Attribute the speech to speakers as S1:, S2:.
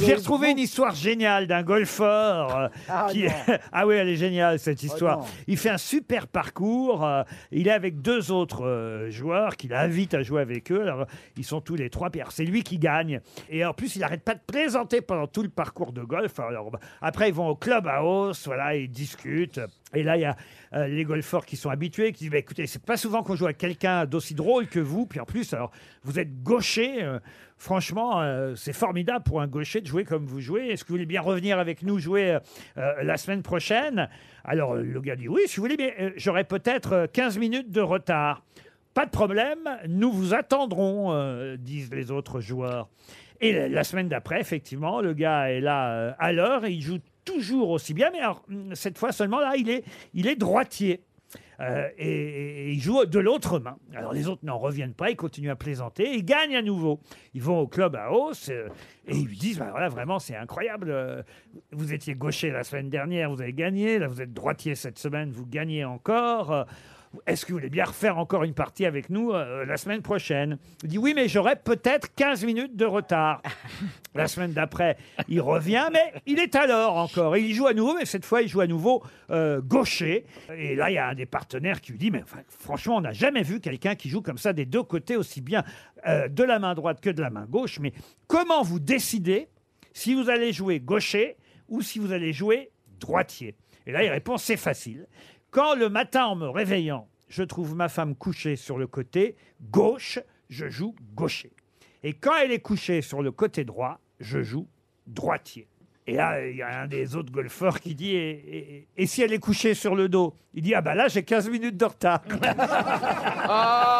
S1: J'ai retrouvé une histoire géniale d'un golfeur euh,
S2: Ah,
S1: qui...
S2: non.
S1: ah oui, elle est géniale cette
S2: Oh,
S1: histoire.
S2: non.
S1: il fait un super parcours. euh, il est avec deux autres euh, joueurs qu'il invite à jouer avec eux. Alors, ils sont tous les trois. Puis alors, c'est lui qui gagne. Et en plus, il n'arrête pas de plaisanter pendant tout le parcours de golf. Alors, bah, après, ils vont au club à hausse. Voilà, ils discutent. Et là, il y a euh, les golfeurs qui sont habitués, qui disent bah, écoutez, c'est pas souvent qu'on joue à quelqu'un d'aussi drôle que vous. Puis en plus, alors, vous êtes gaucher. euh, franchement, euh, c'est formidable pour un gaucher de jouer comme vous jouez. Est-ce que vous voulez bien revenir avec nous jouer euh, euh, la semaine prochaine? Alors, le gars dit oui, si vous voulez, mais j'aurai peut-être euh, 15 minutes de retard. Pas de problème, nous vous attendrons, disent les autres joueurs. Et la- semaine d'après, effectivement, le gars est là à l'heure et il joue toujours aussi bien, mais hum, cette fois seulement, là, il est, il est droitier. Euh, et, et il joue de l'autre main. Alors les autres n'en reviennent pas, ils continuent à plaisanter, ils gagnent à nouveau. Ils vont au club à hausse euh, et ils lui disent bah, voilà, vraiment, c'est incroyable. euh, Vous étiez gaucher la semaine dernière, vous avez gagné. Là, vous êtes droitier cette semaine, vous gagnez encore. Euh, Est-ce que vous voulez bien refaire encore une partie avec nous euh, la semaine prochaine? Il dit oui, mais j'aurai peut-être 15 minutes de retard. La semaine d'après, il revient, mais il est alors encore. Il joue à nouveau, mais cette fois, il joue à nouveau euh, gaucher. Et là, il y a un des partenaires qui lui dit, mais enfin, franchement, on n'a jamais vu quelqu'un qui joue comme ça des deux côtés, aussi bien euh, de la main droite que de la main gauche. Mais comment vous décidez si vous allez jouer gaucher ou si vous allez jouer droitier? Et là, il répond, c'est facile. Quand le matin, en me réveillant, je trouve ma femme couchée sur le côté gauche, je joue gaucher. Et quand elle est couchée sur le côté droit, je joue droitier. Et là, il y a un des autres golfeurs qui dit et, et- et si elle est couchée sur le dos? Il dit Ah bah là, j'ai 15 minutes de retard.
S3: Ah